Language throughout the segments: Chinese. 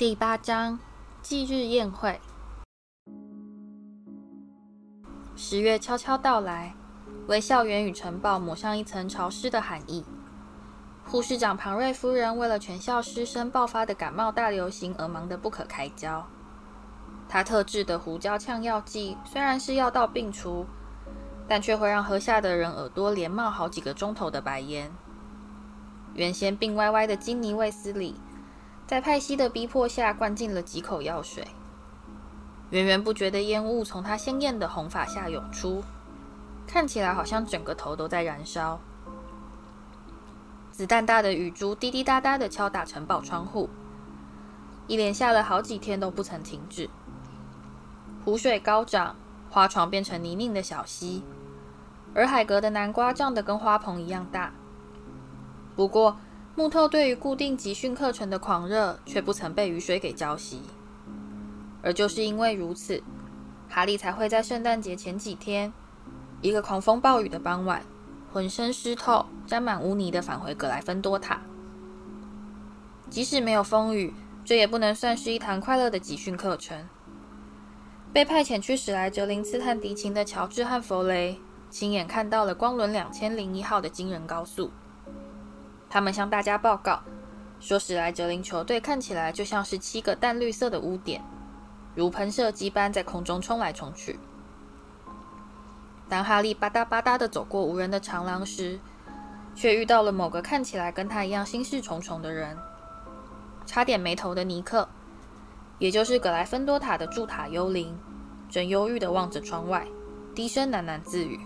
第八章忌日宴会。十月悄悄到来，为校园与城堡抹上一层潮湿的寒意。护士长庞瑞夫人为了全校师生爆发的感冒大流行而忙得不可开交。她特制的胡椒呛药剂虽然是药到病除，但却会让喝下的人耳朵连冒好几个钟头的白烟。原先病歪歪的金尼卫斯理，在派西的逼迫下灌进了几口药水。源源不绝的烟雾从他鲜艳的红发下涌出，看起来好像整个头都在燃烧。子弹大的雨珠滴滴答答的敲打城堡窗户，一连下了好几天都不曾停止。湖水高涨，花床变成泥泞的小溪，而海格的南瓜胀得跟花棚一样大。不过，木头对于固定集训课程的狂热却不曾被雨水给浇熄。而就是因为如此，哈利才会在圣诞节前几天，一个狂风暴雨的傍晚，浑身湿透、沾满污泥的返回格莱芬多塔。即使没有风雨，这也不能算是一堂快乐的集训课程。被派遣去史莱哲林刺探敌情的乔治和弗雷，亲眼看到了光轮两千零一号的惊人高速。他们向大家报告说，史莱哲林球队看起来就像是七个淡绿色的污点。如喷射机般在空中冲来冲去。当哈利吧嗒吧嗒地走过无人的长廊时，却遇到了某个看起来跟他一样心事重重的人——差点没头的尼克，也就是格莱芬多塔的驻塔幽灵，正忧郁地望着窗外，低声喃喃自语：“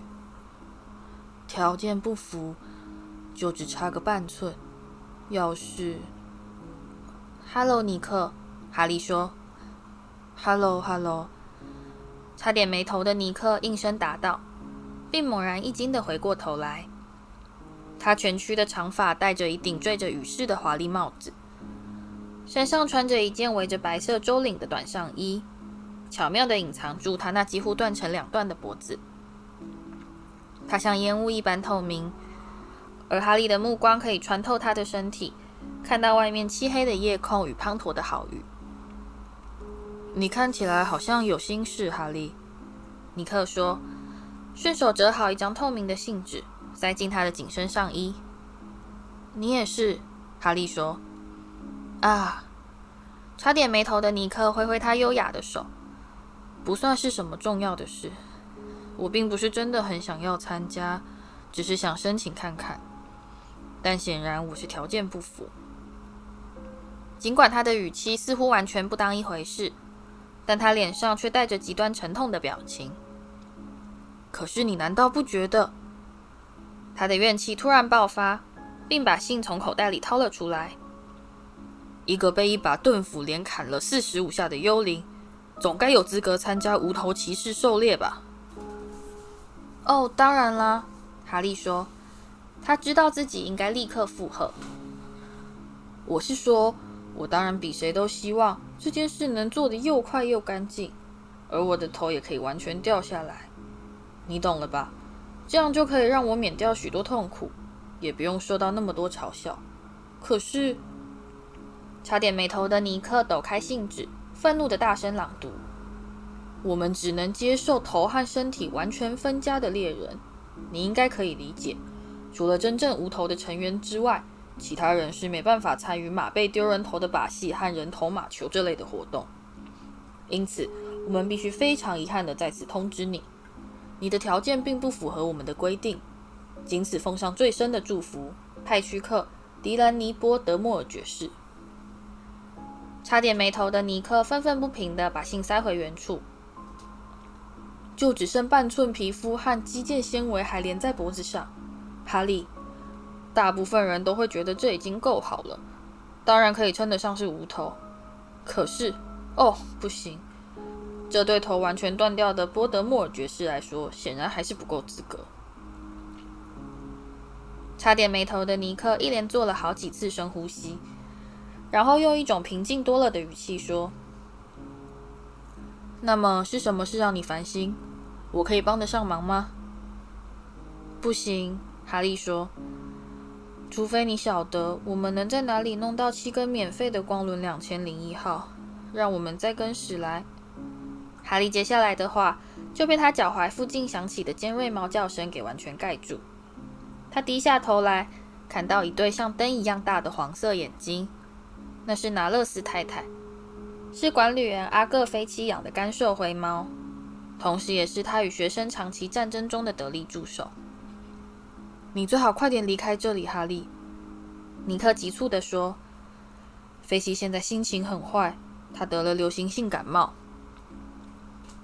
条件不符，就只差个半寸。要是……”“哈喽，尼克。”哈利说。哈喽，哈喽！差点没头的尼克应声答道，并猛然一惊地回过头来。他蜷曲的长发戴着一顶缀着羽饰的华丽帽子，身上穿着一件围着白色周领的短上衣，巧妙地隐藏住他那几乎断成两段的脖子。他像烟雾一般透明，而哈利的目光可以穿透他的身体，看到外面漆黑的夜空与滂沱的好雨。你看起来好像有心事，哈利。尼克说，顺手折好一张透明的信纸，塞进他的紧身上衣。你也是，哈利说。啊，差点没头的尼克挥挥他优雅的手，不算是什么重要的事。我并不是真的很想要参加，只是想申请看看。但显然我是条件不符。尽管他的语气似乎完全不当一回事。但他脸上却带着极端沉痛的表情。可是你难道不觉得？他的怨气突然爆发，并把信从口袋里掏了出来。一个被一把钝斧连砍了四十五下的幽灵，总该有资格参加无头骑士狩猎吧？哦，当然啦，哈利说。他知道自己应该立刻附和。我是说。我当然比谁都希望这件事能做得又快又干净，而我的头也可以完全掉下来，你懂了吧？这样就可以让我免掉许多痛苦，也不用受到那么多嘲笑。可是，差点没头的尼克抖开信纸，愤怒地大声朗读：“我们只能接受头和身体完全分家的猎人。你应该可以理解，除了真正无头的成员之外。”其他人是没办法参与马背丢人头的把戏和人头马球这类的活动，因此我们必须非常遗憾地再次通知你，你的条件并不符合我们的规定。仅此奉上最深的祝福，派屈克·迪兰尼波德莫尔爵士。差点没头的尼克愤愤不平地把信塞回原处，就只剩半寸皮肤和肌腱纤维还连在脖子上，哈利。大部分人都会觉得这已经够好了，当然可以称得上是无头。可是，哦，不行，这对头完全断掉的波德莫尔爵士来说，显然还是不够资格。差点没头的尼克一连做了好几次深呼吸，然后用一种平静多了的语气说：“那么是什么事让你烦心？我可以帮得上忙吗？”不行，哈利说。除非你晓得我们能在哪里弄到七根免费的光轮两千零一号，让我们再跟史莱。哈利接下来的话就被他脚踝附近响起的尖锐猫叫声给完全盖住。他低下头来，看到一对像灯一样大的黄色眼睛，那是拿勒斯太太，是管理员阿各菲奇养的干瘦灰猫，同时也是他与学生长期战争中的得力助手。你最好快点离开这里，哈利。尼克急促地说：“菲西现在心情很坏，他得了流行性感冒。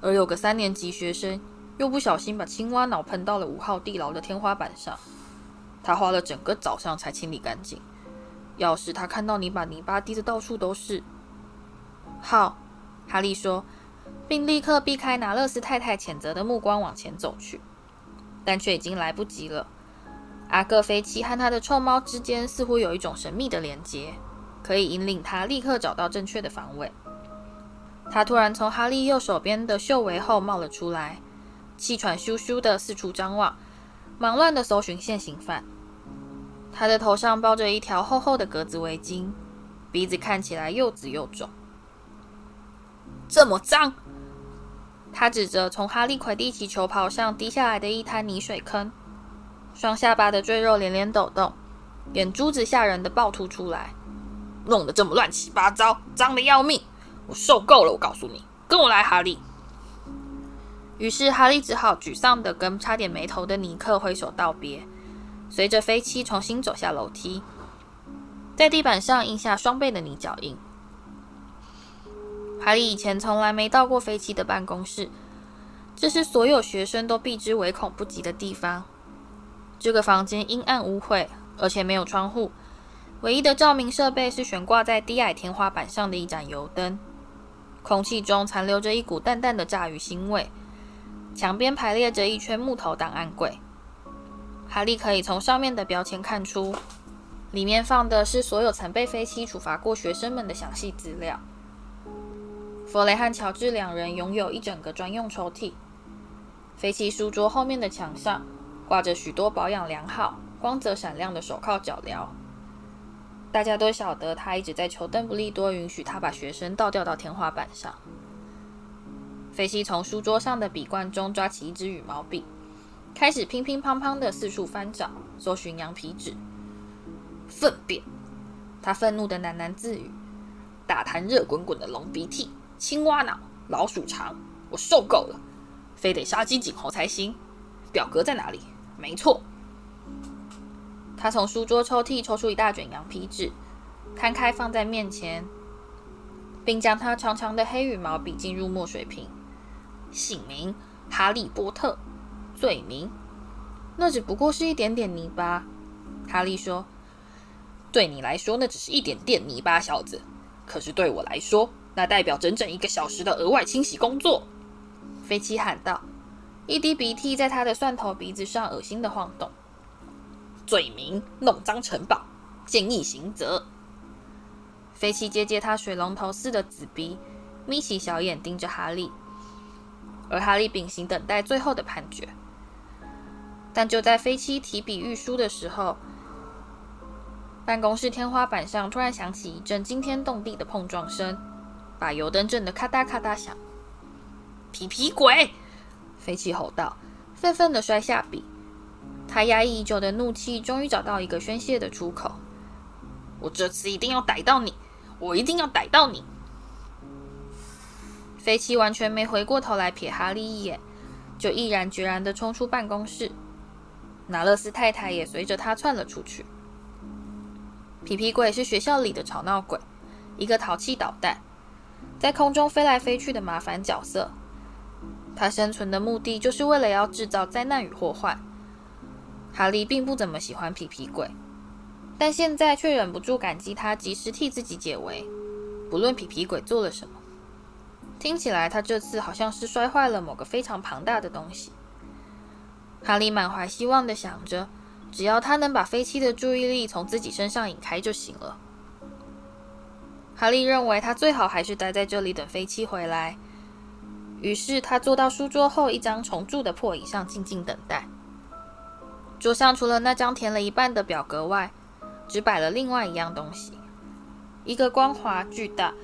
而有个三年级学生又不小心把青蛙脑喷到了五号地牢的天花板上，他花了整个早上才清理干净。要是他看到你把泥巴滴得到处都是……”好，哈利说，并立刻避开拿勒斯太太谴责的目光往前走去，但却已经来不及了。阿各菲奇和他的臭猫之间似乎有一种神秘的连接，可以引领他立刻找到正确的方位。他突然从哈利右手边的袖围后冒了出来，气喘吁吁地四处张望，忙乱地搜寻现行犯。他的头上包着一条厚厚的格子围巾，鼻子看起来又紫又肿。这么脏！他指着从哈利魁地奇球袍上滴下来的一滩泥水坑。双下巴的赘肉连连抖动，眼珠子吓人的暴突出来，弄得这么乱七八糟，脏得要命！我受够了！我告诉你，跟我来，哈利。于是哈利只好沮丧的跟差点没头的尼克挥手道别，随着飞机重新走下楼梯，在地板上印下双倍的泥脚印。哈利以前从来没到过飞机的办公室，这是所有学生都避之唯恐不及的地方。这个房间阴暗污秽，而且没有窗户。唯一的照明设备是悬挂在低矮天花板上的一盏油灯。空气中残留着一股淡淡的炸鱼腥味。墙边排列着一圈木头档案柜。哈利可以从上面的标签看出，里面放的是所有曾被飞七处罚过学生们的详细资料。弗雷和乔治两人拥有一整个专用抽屉。飞七书桌后面的墙上。挂着许多保养良好、光泽闪亮的手铐脚镣，大家都晓得他一直在求邓布利多允许他把学生倒吊到天花板上。菲西从书桌上的笔罐中抓起一支羽毛笔，开始乒乒乓乓的四处翻找，搜寻羊皮纸。粪便！他愤怒的喃喃自语：“大滩热滚滚的龙鼻涕，青蛙脑，老鼠肠，我受够了，非得杀鸡儆猴才行。表格在哪里？”没错，他从书桌抽屉抽出一大卷羊皮纸，摊开放在面前，并将他长长的黑羽毛笔进入墨水瓶。姓名：哈利波特。罪名：那只不过是一点点泥巴。哈利说：“对你来说，那只是一点点泥巴，小子。可是对我来说，那代表整整一个小时的额外清洗工作。”飞奇喊道。一滴鼻涕在他的蒜头鼻子上恶心的晃动。罪名：弄脏城堡，建议刑责。飞奇接接他水龙头似的紫鼻，眯起小眼盯着哈利，而哈利屏息等待最后的判决。但就在飞奇提笔欲书的时候，办公室天花板上突然响起一阵惊天动地的碰撞声，把油灯震得咔嗒咔嗒响。皮皮鬼！飞起吼道，愤愤地摔下笔。他压抑已久的怒气终于找到一个宣泄的出口。我这次一定要逮到你！我一定要逮到你！飞起完全没回过头来瞥哈利一眼，就毅然决然地冲出办公室。拿勒斯太太也随着他窜了出去。皮皮鬼是学校里的吵闹鬼，一个淘气捣蛋，在空中飞来飞去的麻烦角色。他生存的目的就是为了要制造灾难与祸患。哈利并不怎么喜欢皮皮鬼，但现在却忍不住感激他及时替自己解围。不论皮皮鬼做了什么，听起来他这次好像是摔坏了某个非常庞大的东西。哈利满怀希望地想着，只要他能把飞七的注意力从自己身上引开就行了。哈利认为他最好还是待在这里等飞七回来。于是他坐到书桌后一张虫蛀的破椅上，静静等待。桌上除了那张填了一半的表格外，只摆了另外一样东西，一个光滑巨大、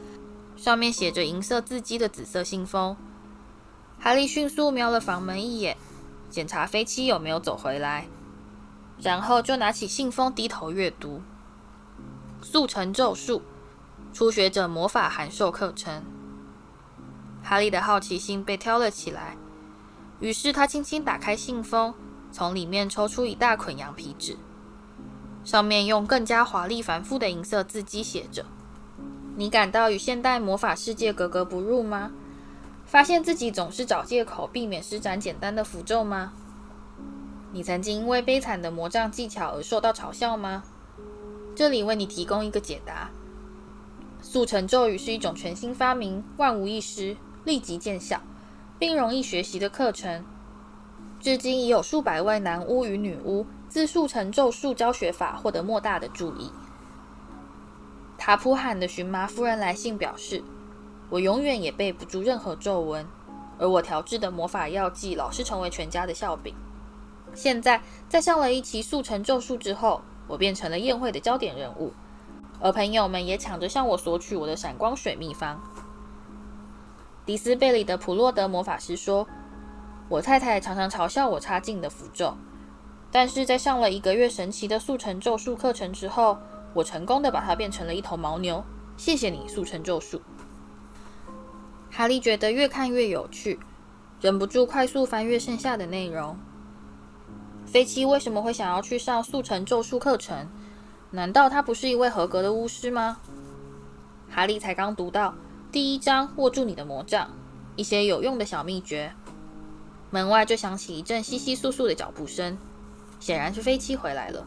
上面写着银色字迹的紫色信封。哈利迅速瞄了房门一眼，检查飞机有没有走回来，然后就拿起信封低头阅读。速成咒术，初学者魔法函授课程。哈利的好奇心被挑了起来，于是他轻轻打开信封，从里面抽出一大捆羊皮纸，上面用更加华丽繁复的银色字迹写着：“你感到与现代魔法世界格格不入吗？发现自己总是找借口避免施展简单的符咒吗？你曾经因为悲惨的魔杖技巧而受到嘲笑吗？”这里为你提供一个解答：速成咒语是一种全新发明，万无一失，立即见效，并容易学习的课程。至今已有数百位男巫与女巫自速成咒术教学法获得莫大的注意。塔普罕的荨麻夫人来信表示：“我永远也背不住任何咒文，而我调制的魔法药剂老是成为全家的笑柄。现在在上了一期速成咒术之后。”我变成了宴会的焦点人物，而朋友们也抢着向我索取我的闪光水秘方。迪斯贝里的普洛德魔法师说：“我太太常常嘲笑我差劲的符咒，但是在上了一个月神奇的速成咒术课程之后，我成功的把它变成了一头牦牛。谢谢你，速成咒术。”哈利觉得越看越有趣，忍不住快速翻阅剩下的内容。飞机为什么会想要去上速成咒术课程？难道他不是一位合格的巫师吗？哈利才刚读到第一章，握住你的魔杖，一些有用的小秘诀。门外就响起一阵窸窸窣窣的脚步声，显然是飞七回来了。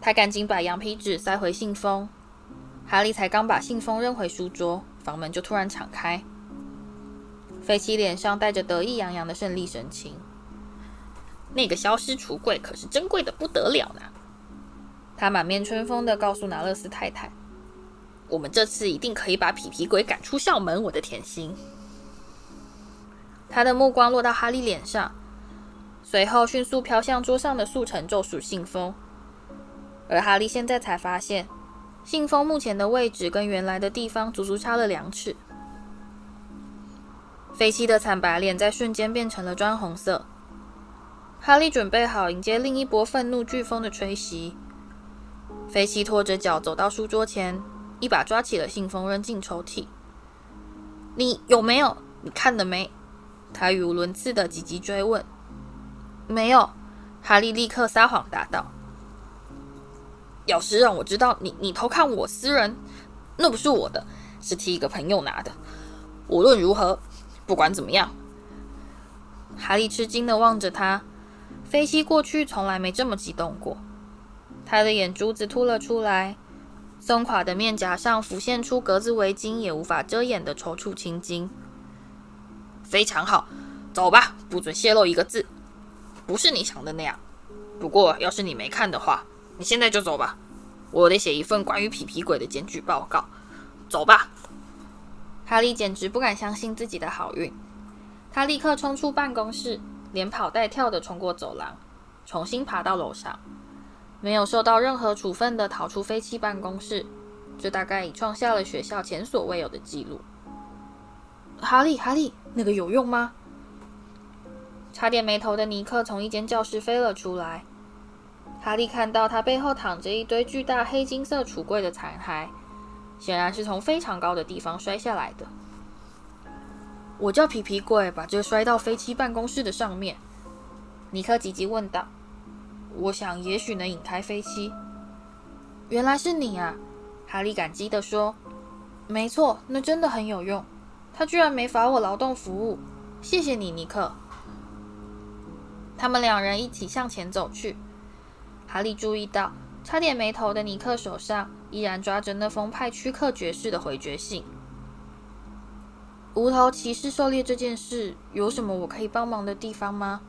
他赶紧把羊皮纸塞回信封。哈利才刚把信封扔回书桌，房门就突然敞开。飞七脸上带着得意洋洋的胜利神情。那个消失橱柜可是珍贵的不得了呢。他满面春风地告诉拿勒斯太太：“我们这次一定可以把皮皮鬼赶出校门，我的甜心。”他的目光落到哈利脸上，随后迅速飘向桌上的速成咒术信封。而哈利现在才发现，信封目前的位置跟原来的地方足足差了两尺。飞七的惨白脸在瞬间变成了砖红色。哈利准备好迎接另一波愤怒飓风的吹袭。飞七拖着脚走到书桌前，一把抓起了信封，扔进抽屉。“你有没有？你看了没？”他语无伦次的急急追问。“没有。”哈利立刻撒谎答道。“要是让我知道你你偷看我私人，那不是我的，是替一个朋友拿的。无论如何，不管怎么样。”哈利吃惊的望着他。飞七过去从来没这么激动过，他的眼珠子凸了出来，松垮的面颊上浮现出格子围巾也无法遮掩的踌躇青筋。非常好，走吧，不准泄露一个字，不是你想的那样。不过要是你没看的话，你现在就走吧，我得写一份关于皮皮鬼的检举报告。走吧。哈利简直不敢相信自己的好运，他立刻冲出办公室。连跑带跳的冲过走廊，重新爬到楼上，没有受到任何处分的逃出飞七办公室，这大概已创下了学校前所未有的记录。哈利，哈利，那个有用吗？差点没头的尼克从一间教室飞了出来。哈利看到他背后躺着一堆巨大黑金色橱柜的残骸，显然是从非常高的地方摔下来的。我叫皮皮鬼，把这摔到飞机办公室的上面。尼克急急问道：“我想也许能引开飞机。”原来是你啊！哈利感激地说：“没错，那真的很有用。他居然没罚我劳动服务，谢谢你，尼克。”他们两人一起向前走去。哈利注意到，差点没头的尼克手上依然抓着那封派屈克爵士的回绝信。无头骑士狩猎这件事有什么我可以帮忙的地方吗？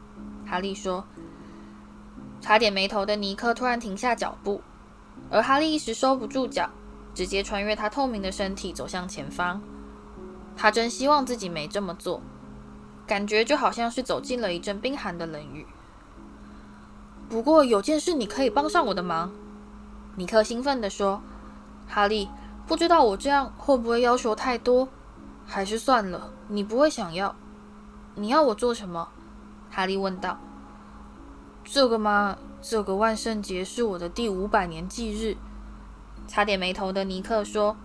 哈利说。差点没头的尼克突然停下脚步，而哈利一时收不住脚，直接穿越他透明的身体走向前方。他真希望自己没这么做，感觉就好像是走进了一阵冰寒的冷雨。不过有件事你可以帮上我的忙。尼克兴奋地说：“哈利，不知道我这样会不会要求太多？还是算了，你不会想要？你要我做什么？”哈利问道。“这个吗，这个万圣节是我的第五百年忌日。”擦点眉头的尼克说。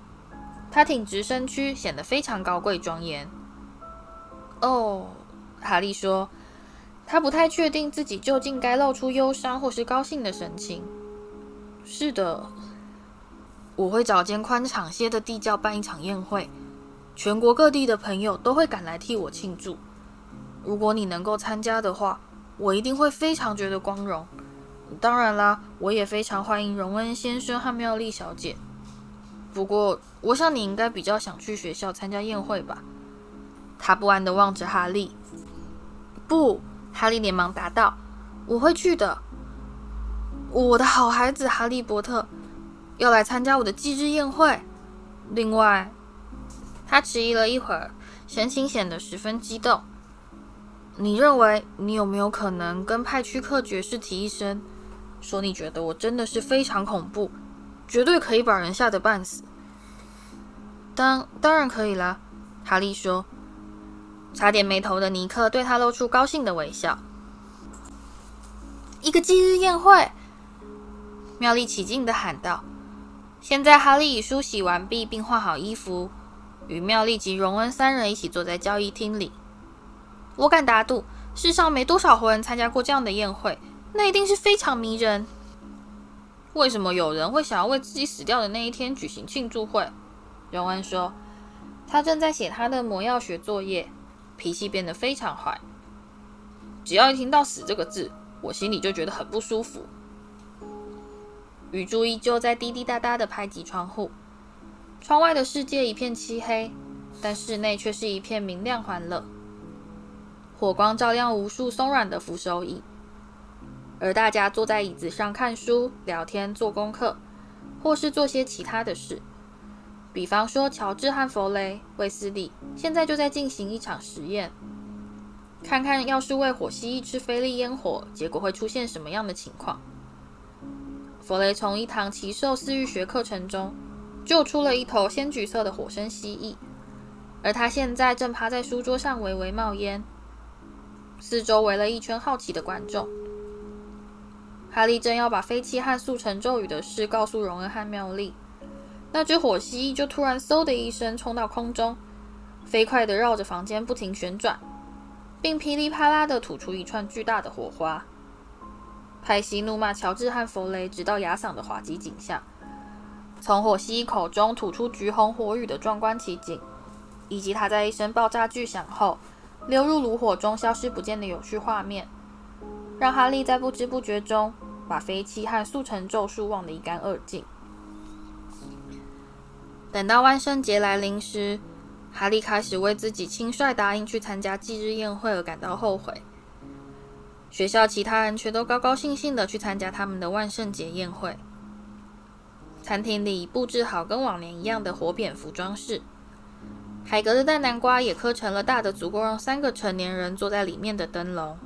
他挺直身躯，显得非常高贵庄严。哦，哈利说，他不太确定自己究竟该露出忧伤或是高兴的神情。是的，我会找间宽敞些的地窖办一场宴会，全国各地的朋友都会赶来替我庆祝。如果你能够参加的话，我一定会非常觉得光荣。当然啦，我也非常欢迎荣恩先生和妙丽小姐。不过，我想你应该比较想去学校参加宴会吧？他不安地望着哈利。不，哈利连忙答道：“我会去的。我的好孩子哈利波特要来参加我的忌日宴会。另外，他迟疑了一会儿，神情显得十分激动。你认为你有没有可能跟派屈克爵士提一声，说你觉得我真的是非常恐怖？”绝对可以把人吓得半死。当当然可以啦，哈利说。差点没头的尼克对他露出高兴的微笑。一个忌日宴会，妙丽起劲的喊道。现在哈利已梳洗完毕，并换好衣服，与妙丽及荣恩三人一起坐在交易厅里。我敢打赌，世上没多少活人参加过这样的宴会，那一定是非常迷人。为什么有人会想要为自己死掉的那一天举行庆祝会？荣恩说，他正在写他的魔药学作业，脾气变得非常坏。只要一听到“死”这个字，我心里就觉得很不舒服。雨珠依旧在滴滴答答的拍击窗户，窗外的世界一片漆黑，但室内却是一片明亮欢乐。火光照亮无数松软的扶手椅。而大家坐在椅子上看书、聊天、做功课，或是做些其他的事。比方说，乔治和弗雷、卫斯理现在就在进行一场实验，看看要是喂火蜥蜴吃菲利烟火，结果会出现什么样的情况。弗雷从一堂奇兽饲育学课程中救出了一头鲜橘色的火生蜥蜴，而他现在正趴在书桌上微微冒烟，四周围了一圈好奇的观众。哈利正要把飞七和速成咒语的事告诉荣恩和妙丽，那只火蜥蜴就突然嗖的一声冲到空中，飞快地绕着房间不停旋转，并噼里啪啦地吐出一串巨大的火花。派西怒骂乔治和弗雷，直到哑嗓的滑稽景象，从火蜥蜴口中吐出橘红火雨的壮观奇景，以及它在一声爆炸巨响后流入炉火中消失不见的有趣画面，让哈利在不知不觉中。把飞七和速成咒术忘得一干二净。等到万圣节来临时，哈利开始为自己轻率答应去参加忌日宴会而感到后悔。学校其他人却都高高兴兴地去参加他们的万圣节宴会。餐厅里布置好跟往年一样的火蝙蝠装饰，海格的大南瓜也刻成了大的足够让三个成年人坐在里面的灯笼。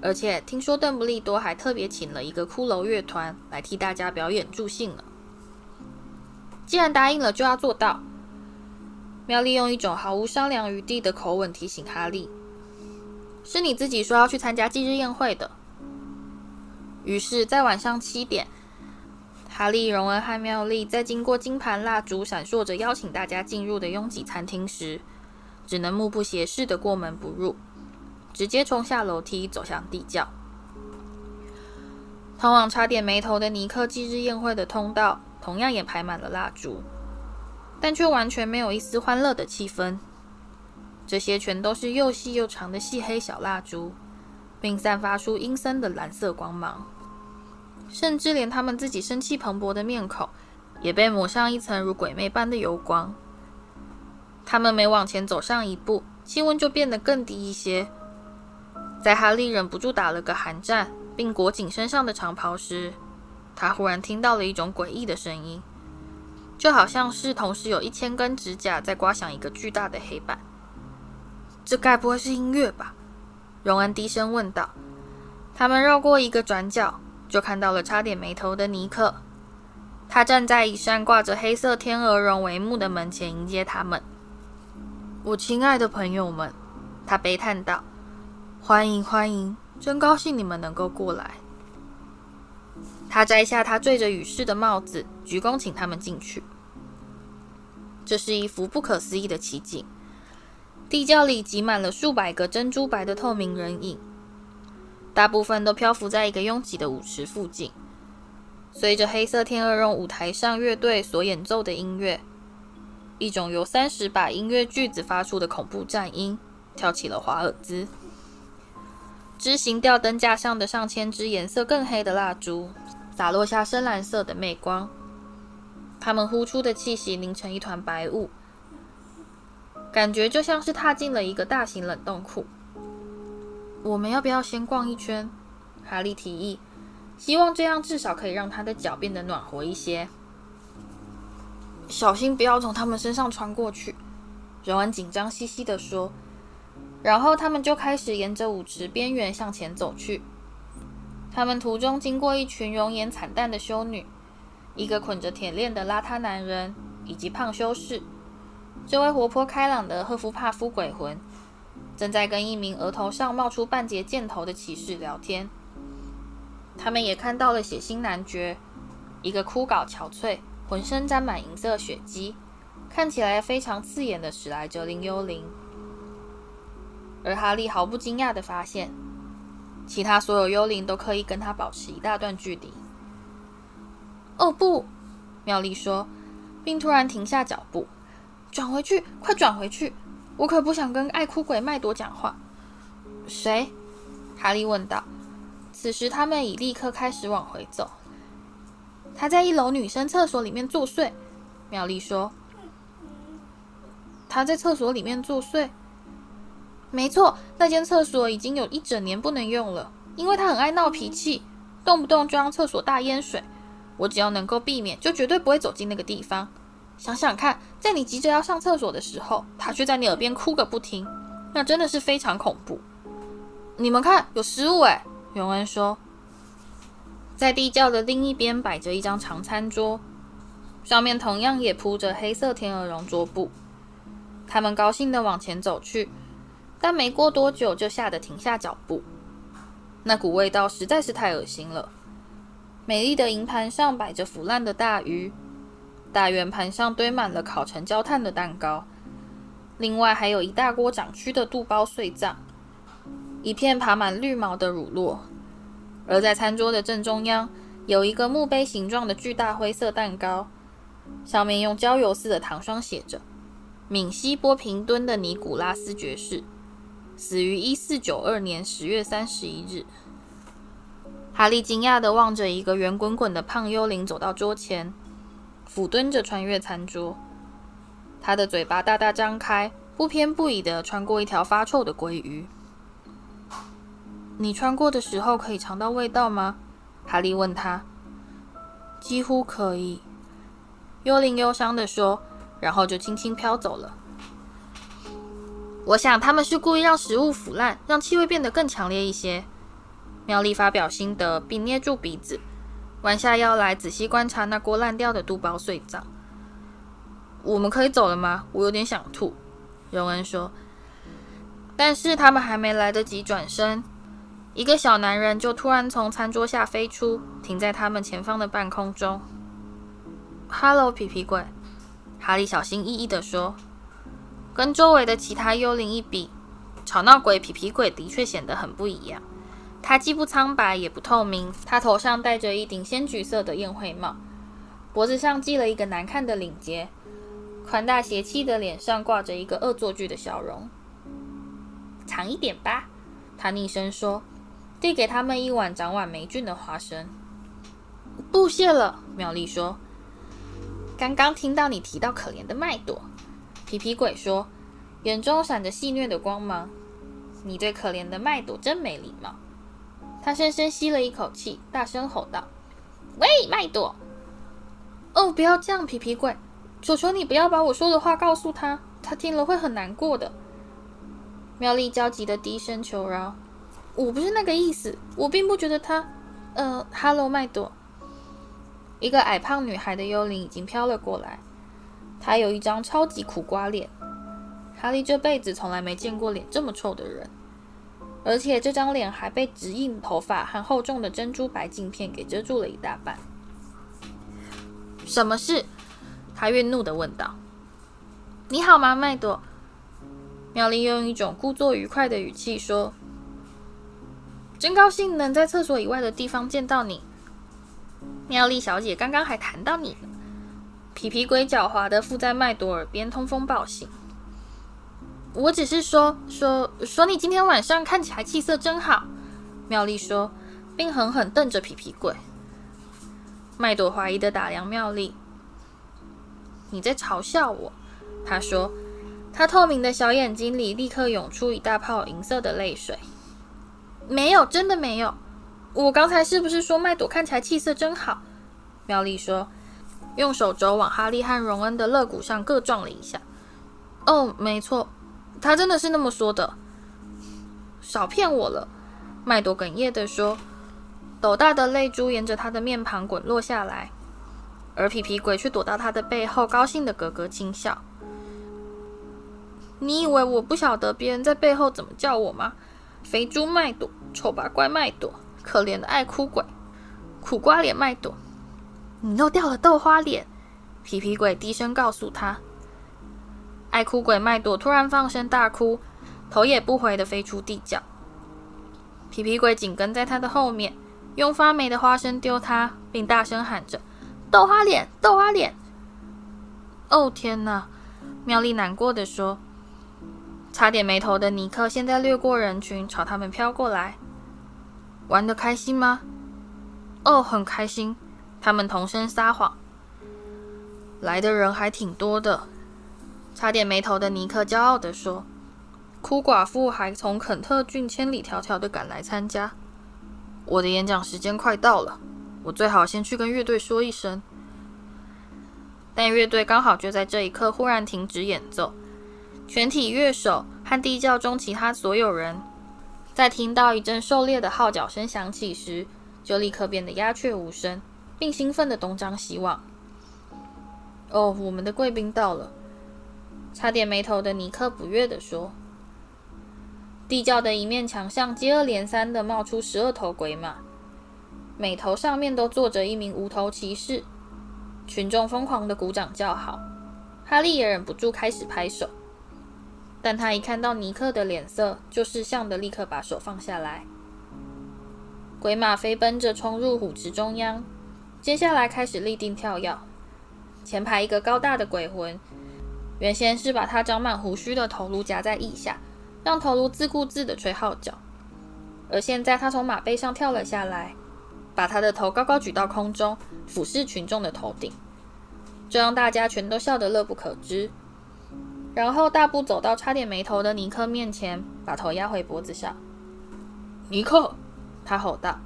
而且听说邓布利多还特别请了一个骷髅乐团来替大家表演助兴呢。既然答应了，就要做到。妙丽用一种毫无商量余地的口吻提醒哈利：“是你自己说要去参加忌日宴会的。”于是，在晚上七点，哈利、荣恩和妙丽在经过金盘蜡烛闪烁着邀请大家进入的拥挤餐厅时，只能目不斜视的过门不入。直接冲下楼梯，走向地窖。通往差点眉头的尼克忌日宴会的通道，同样也排满了蜡烛，但却完全没有一丝欢乐的气氛。这些全都是又细又长的细黑小蜡烛，并散发出阴森的蓝色光芒。甚至连他们自己生气蓬勃的面孔，也被抹上一层如鬼魅般的油光。他们每往前走上一步，气温就变得更低一些。在哈利忍不住打了个寒战，并裹紧身上的长袍时，他忽然听到了一种诡异的声音，就好像是同时有一千根指甲在刮响一个巨大的黑板。这该不会是音乐吧？荣恩低声问道。他们绕过一个转角，就看到了差点没头的尼克他站在一扇挂着黑色天鹅绒帷幕的门前迎接他们。我亲爱的朋友们，他悲叹道：“欢迎欢迎，真高兴你们能够过来。”他摘下他缀着羽饰的帽子，鞠躬请他们进去。这是一幅不可思议的奇景。地窖里挤满了数百个珍珠白的透明人影，大部分都漂浮在一个拥挤的舞池附近，随着黑色天鹅绒舞台上乐队所演奏的音乐，一种由三十把音乐锯子发出的恐怖战音跳起了华尔兹。枝形吊灯架上的上千支颜色更黑的蜡烛洒落下深蓝色的媚光，它们呼出的气息凝成一团白雾。感觉就像是踏进了一个大型冷冻库。我们要不要先逛一圈？哈利提议，希望这样至少可以让他的脚变得暖和一些。小心不要从他们身上穿过去，荣恩紧张兮兮地说。然后他们就开始沿着舞池边缘向前走去。他们途中经过一群容颜惨淡的修女，一个捆着铁链的邋遢男人，以及胖修士。这位活泼开朗的赫夫帕夫鬼魂正在跟一名额头上冒出半截箭头的骑士聊天。他们也看到了血腥男爵，一个枯槁憔悴、浑身沾满银色血迹、看起来非常刺眼的史莱哲林幽灵。而哈利毫不惊讶地发现，其他所有幽灵都可以跟他保持一大段距离。哦不，妙丽说，并突然停下脚步。转回去，快转回去！我可不想跟爱哭鬼麦朵讲话。谁？哈利问道。此时他们已立刻开始往回走。他在一楼女生厕所里面作祟，妙丽说。他在厕所里面作祟？没错，那间厕所已经有一整年不能用了，因为他很爱闹脾气，动不动就让厕所大淹水。我只要能够避免，就绝对不会走进那个地方。想想看，在你急着要上厕所的时候，他却在你耳边哭个不停，那真的是非常恐怖。你们看，有食物哎！永恩说，在地窖的另一边摆着一张长餐桌，上面同样也铺着黑色天鹅绒桌布。他们高兴地往前走去，但没过多久就吓得停下脚步。那股味道实在是太恶心了。美丽的银盘上摆着腐烂的大鱼。大圆盘上堆满了烤成焦炭的蛋糕，另外还有一大锅长蛆的肚包碎脏，一片爬满绿毛的乳酪。而在餐桌的正中央，有一个墓碑形状的巨大灰色蛋糕，上面用焦油似的糖霜写着“闽西·波平敦的尼古拉斯爵士，死于一四九二年十月三十一日”。哈利惊讶地望着一个圆滚滚的胖幽灵走到桌前。俯蹲着穿越餐桌，他的嘴巴大大张开，不偏不倚地穿过一条发臭的鲑鱼。你穿过的时候可以尝到味道吗？哈利问他。几乎可以，幽灵忧伤地说，然后就轻轻飘走了。我想他们是故意让食物腐烂，让气味变得更强烈一些。妙丽发表心得，并捏住鼻子。弯下腰来，仔细观察那锅烂掉的肚包碎脏。我们可以走了吗？我有点想吐。荣恩说。但是他们还没来得及转身，一个小男人就突然从餐桌下飞出，停在他们前方的半空中。哈喽，皮皮鬼！哈利小心翼翼地说。跟周围的其他幽灵一比，吵闹鬼皮皮鬼的确显得很不一样。他既不苍白也不透明，他头上戴着一顶鲜橘色的宴会帽，脖子上系了一个难看的领结，宽大邪气的脸上挂着一个恶作剧的笑容。尝一点吧，他厉声说，递给他们一碗长满霉菌的花生。不谢了，妙丽说。刚刚听到你提到可怜的麦朵，皮皮鬼说，眼中闪着戏谑的光芒。你对可怜的麦朵真没礼貌。他深深吸了一口气，大声吼道：“喂，麦朵！哦，不要这样，皮皮鬼！求求你不要把我说的话告诉他，他听了会很难过的。”妙丽焦急地低声求饶：“我不是那个意思，我并不觉得他……呃，哈喽，麦朵。”一个矮胖女孩的幽灵已经飘了过来。她有一张超级苦瓜脸，哈利这辈子从来没见过脸这么臭的人，而且这张脸还被直硬头发和厚重的珍珠白镜片给遮住了一大半。什么事？他怨怒地问道。“你好吗，麦朵？”妙丽用一种故作愉快的语气说。真高兴能在厕所以外的地方见到你，妙丽小姐。刚刚还谈到你呢。皮皮鬼狡猾地附在麦朵耳边通风报信。我只是说说说你今天晚上看起来气色真好，妙丽说，并狠狠瞪着皮皮鬼。麦朵怀疑的打量妙丽。你在嘲笑我？她说，她透明的小眼睛里立刻涌出一大泡银色的泪水。没有，真的没有。我刚才是不是说麦朵看起来气色真好？妙丽说，用手肘往哈利和荣恩的肋骨上各撞了一下。哦，没错，他真的是那么说的。少骗我了，麦朵哽咽地说，斗大的泪珠沿着他的面庞滚落下来，而皮皮鬼却躲到他的背后，高兴的咯咯轻笑。你以为我不晓得别人在背后怎么叫我吗？肥猪麦朵，丑八怪麦朵，可怜的爱哭鬼，苦瓜脸麦朵，你又掉了豆花脸。皮皮鬼低声告诉他。爱哭鬼麦朵突然放声大哭，头也不回地飞出地窖。皮皮鬼紧跟在他的后面，用发霉的花生丢他，并大声喊着：“豆花脸，豆花脸！”哦天哪！妙丽难过地说。差点没头的尼克现在掠过人群，朝他们飘过来。玩得开心吗？哦，很开心。他们同声撒谎。来的人还挺多的。差点没头的尼克骄傲地说：“哭寡妇还从肯特郡千里迢迢地赶来参加。”我的演讲时间快到了，我最好先去跟乐队说一声。但乐队刚好就在这一刻忽然停止演奏。全体乐手和地窖中其他所有人，在听到一阵狩猎的号角声响起时，就立刻变得鸦雀无声，并兴奋地东张西望。哦，我们的贵宾到了！差点没头的尼克不悦地说。地窖的一面墙上接二连三地冒出十二头鬼马，每头上面都坐着一名无头骑士。群众疯狂地鼓掌叫好，哈利也忍不住开始拍手。但他一看到尼克的脸色，就识相的立刻把手放下来。鬼马飞奔着冲入舞池中央，接下来开始立定跳跃。前排一个高大的鬼魂，原先是把他长满胡须的头颅夹在腋下，让头颅自顾自地吹号角。而现在他从马背上跳了下来，把他的头高高举到空中，俯视群众的头顶，这让大家全都笑得乐不可支。然后大步走到差点没头的尼克面前，把头压回脖子上。尼克，他吼道：“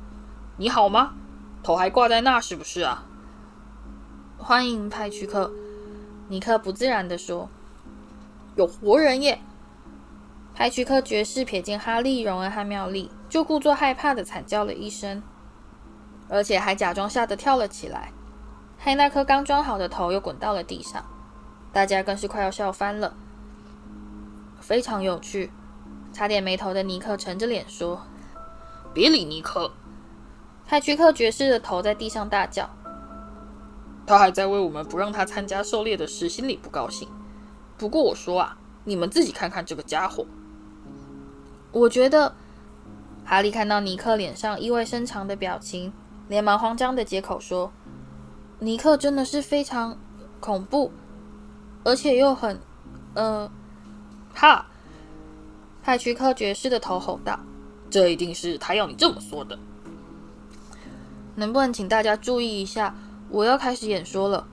你好吗？头还挂在那，是不是啊？”欢迎派屈克，尼克不自然地说：“有活人耶！”派屈克爵士瞥见哈利、荣恩和妙丽，就故作害怕地惨叫了一声，而且还假装吓得跳了起来，害那颗刚装好的头又滚到了地上。大家更是快要笑翻了，非常有趣。差点没头的尼克沉着脸说：“别理尼克。”派屈克爵士的头在地上大叫：“他还在为我们不让他参加狩猎的事心里不高兴。不过我说啊，你们自己看看这个家伙。”我觉得，哈利看到尼克脸上意味深长的表情，连忙慌张的接口说：“尼克真的是非常恐怖。”而且又很，呃，哈！派屈克爵士的头吼道：“这一定是他要你这么说的。”能不能请大家注意一下？我要开始演说了。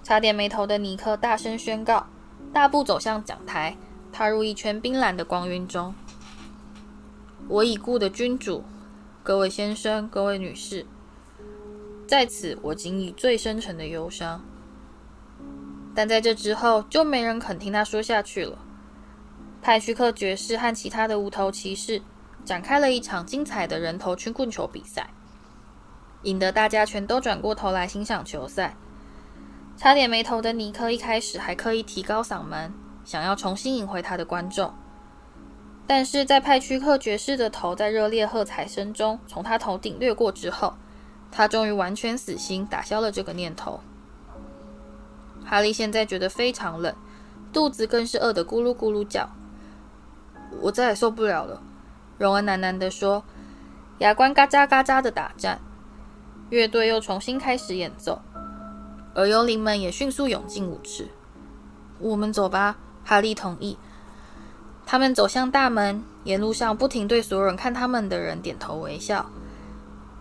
擦点没头的尼克大声宣告，大步走向讲台，踏入一圈冰蓝的光晕中。我已故的君主，各位先生、各位女士，在此我谨以最深沉的忧伤。但在这之后，就没人肯听他说下去了。派屈克爵士和其他的无头骑士展开了一场精彩的人头曲棍球比赛。引得大家全都转过头来欣赏球赛。差点没头的尼克一开始还刻意提高嗓门，想要重新引回他的观众。但是在派屈克爵士的头在热烈喝彩声中从他头顶掠过之后，他终于完全死心，打消了这个念头。哈利现在觉得非常冷，肚子更是饿得咕噜咕噜叫。我再也受不了了，荣恩喃喃地说。牙关嘎喳嘎喳的打颤，乐队又重新开始演奏，而幽灵们也迅速涌进舞池。我们走吧，哈利同意。他们走向大门，沿路上不停对所有人看他们的人点头微笑。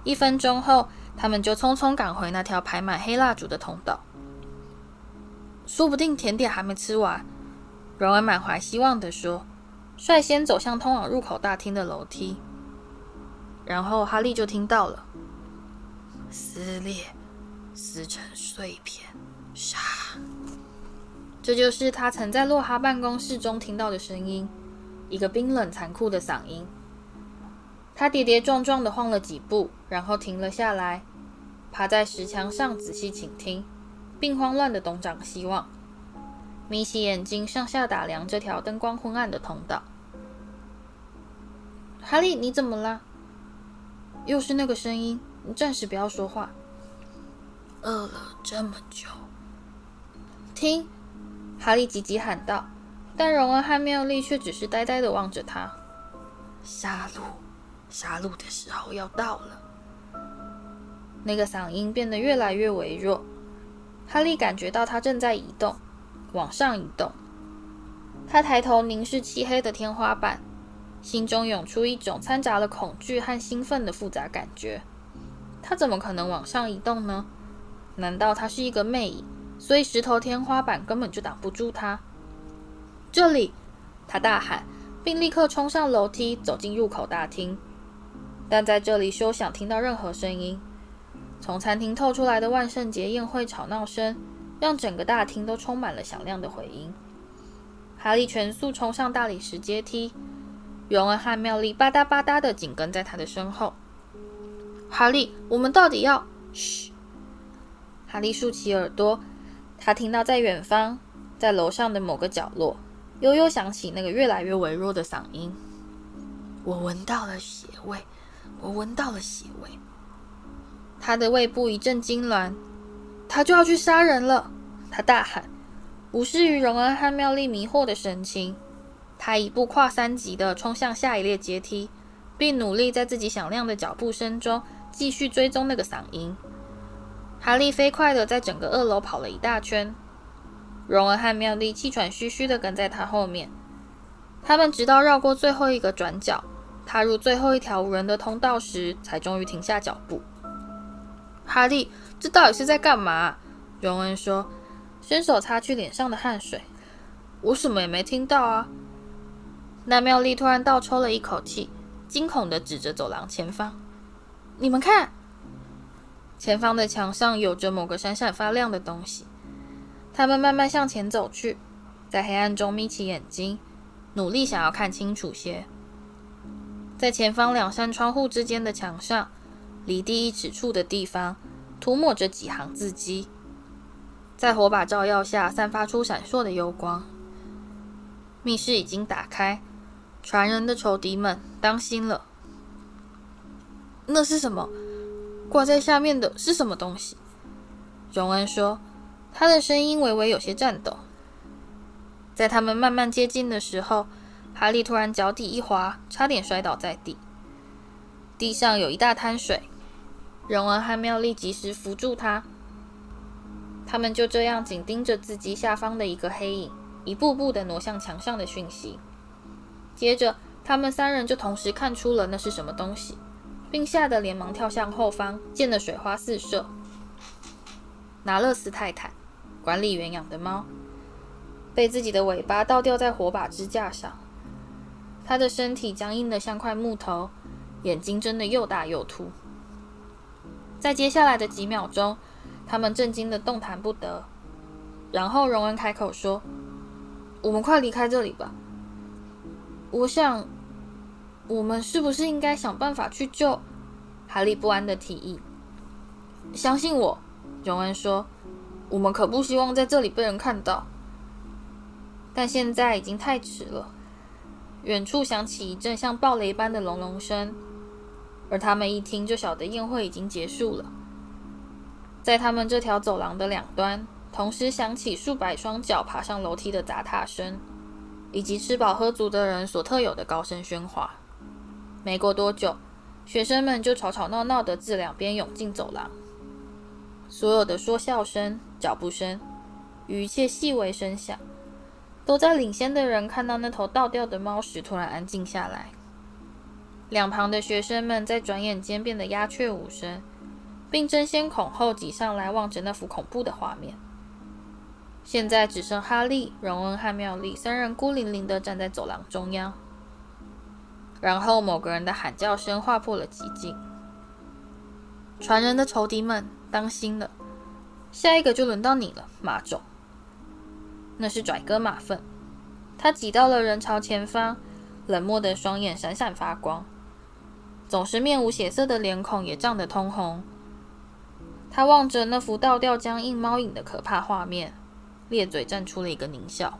一分钟后，他们就匆匆赶回那条排满黑蜡烛的通道。说不定甜点还没吃完，荣恩满怀希望地说，率先走向通往入口大厅的楼梯。然后哈利就听到了撕裂、撕成碎片、杀。这就是他曾在洛哈办公室中听到的声音。一个冰冷残酷的嗓音。他跌跌撞撞地晃了几步，然后停了下来，趴在石墙上仔细倾听，并慌乱地东张西望，眯起眼睛上下打量这条灯光昏暗的通道。哈利，你怎么了？又是那个声音。你暂时不要说话。饿了这么久。听，哈利急急喊道。但荣恩和妙丽却只是呆呆的望着他。杀戮，杀戮的时候要到了。那个嗓音变得越来越微弱。哈利感觉到他正在移动，往上移动。他抬头凝视漆黑的天花板，心中涌出一种掺杂了恐惧和兴奋的复杂感觉。他怎么可能往上移动呢？难道他是一个魅影，所以石头天花板根本就挡不住他？这里，他大喊，并立刻冲上楼梯，走进入口大厅。但在这里休想听到任何声音。从餐厅透出来的万圣节宴会吵闹声，让整个大厅都充满了响亮的回音。哈利全速冲上大理石阶梯，荣恩和妙丽吧嗒吧嗒地紧跟在他的身后。哈利，我们到底要？嘘！哈利竖起耳朵，他听到在远方，在楼上的某个角落。悠悠响起那个越来越微弱的嗓音：“我闻到了血味，我闻到了血味。”他的胃部一阵痉挛，他就要去杀人了！他大喊，无视于荣恩和妙丽迷惑的神情。他一步跨三级的冲向下一列阶梯，并努力在自己响亮的脚步声中继续追踪那个嗓音。哈利飞快地在整个二楼跑了一大圈。荣恩和妙丽气喘吁吁地跟在他后面，他们直到绕过最后一个转角，踏入最后一条无人的通道时，才终于停下脚步。哈利，这到底是在干嘛？荣恩说，伸手擦去脸上的汗水。我什么也没听到啊。那妙丽突然倒抽了一口气，惊恐地指着走廊前方：“你们看，前方的墙上有着某个闪闪发亮的东西。”他们慢慢向前走去，在黑暗中眯起眼睛，努力想要看清楚些。在前方两扇窗户之间的墙上，离地一尺处的地方，涂抹着几行字迹，在火把照耀下散发出闪烁的幽光。密室已经打开，传人的仇敌们，当心了！那是什么？挂在下面的是什么东西？荣恩说。他的声音微微有些颤抖。在他们慢慢接近的时候，哈利突然脚底一滑，差点摔倒在地。地上有一大滩水，荣恩和妙丽及时扶住他。他们就这样紧盯着字迹下方的一个黑影，一步步的挪向墙上的讯息。接着，他们三人就同时看出了那是什么东西，并吓得连忙跳向后方，溅得水花四射。拿勒斯太太。管理员养的猫，被自己的尾巴倒吊在火把支架上，他的身体僵硬得像块木头，眼睛睁得又大又凸。在接下来的几秒钟，他们震惊得动弹不得。然后荣恩开口说：“我们快离开这里吧。我想，我们是不是应该想办法去救？”哈利不安的提议。相信我，荣恩说，我们可不希望在这里被人看到。但现在已经太迟了。远处响起一阵像暴雷般的隆隆声，而他们一听就晓得宴会已经结束了。在他们这条走廊的两端，同时响起数百双脚爬上楼梯的砸踏声，以及吃饱喝足的人所特有的高声喧哗。没过多久，学生们就吵吵闹闹地自两边涌进走廊。所有的说笑声、脚步声与一切细微声响。都在领先的人看到那头倒吊的猫时，突然安静下来。两旁的学生们在转眼间变得鸦雀无声，并争先恐后挤上来望着那幅恐怖的画面。现在只剩哈利、荣恩和妙丽三人孤零零地站在走廊中央。然后，某个人的喊叫声划破了寂静：“传人的仇敌们，当心了！下一个就轮到你了，马种。”那是拽哥马粪，他挤到了人潮前方，冷漠的双眼闪闪发光，总是面无血色的脸孔也涨得通红。他望着那幅倒吊僵硬猫影的可怕画面，咧嘴绽出了一个狞笑。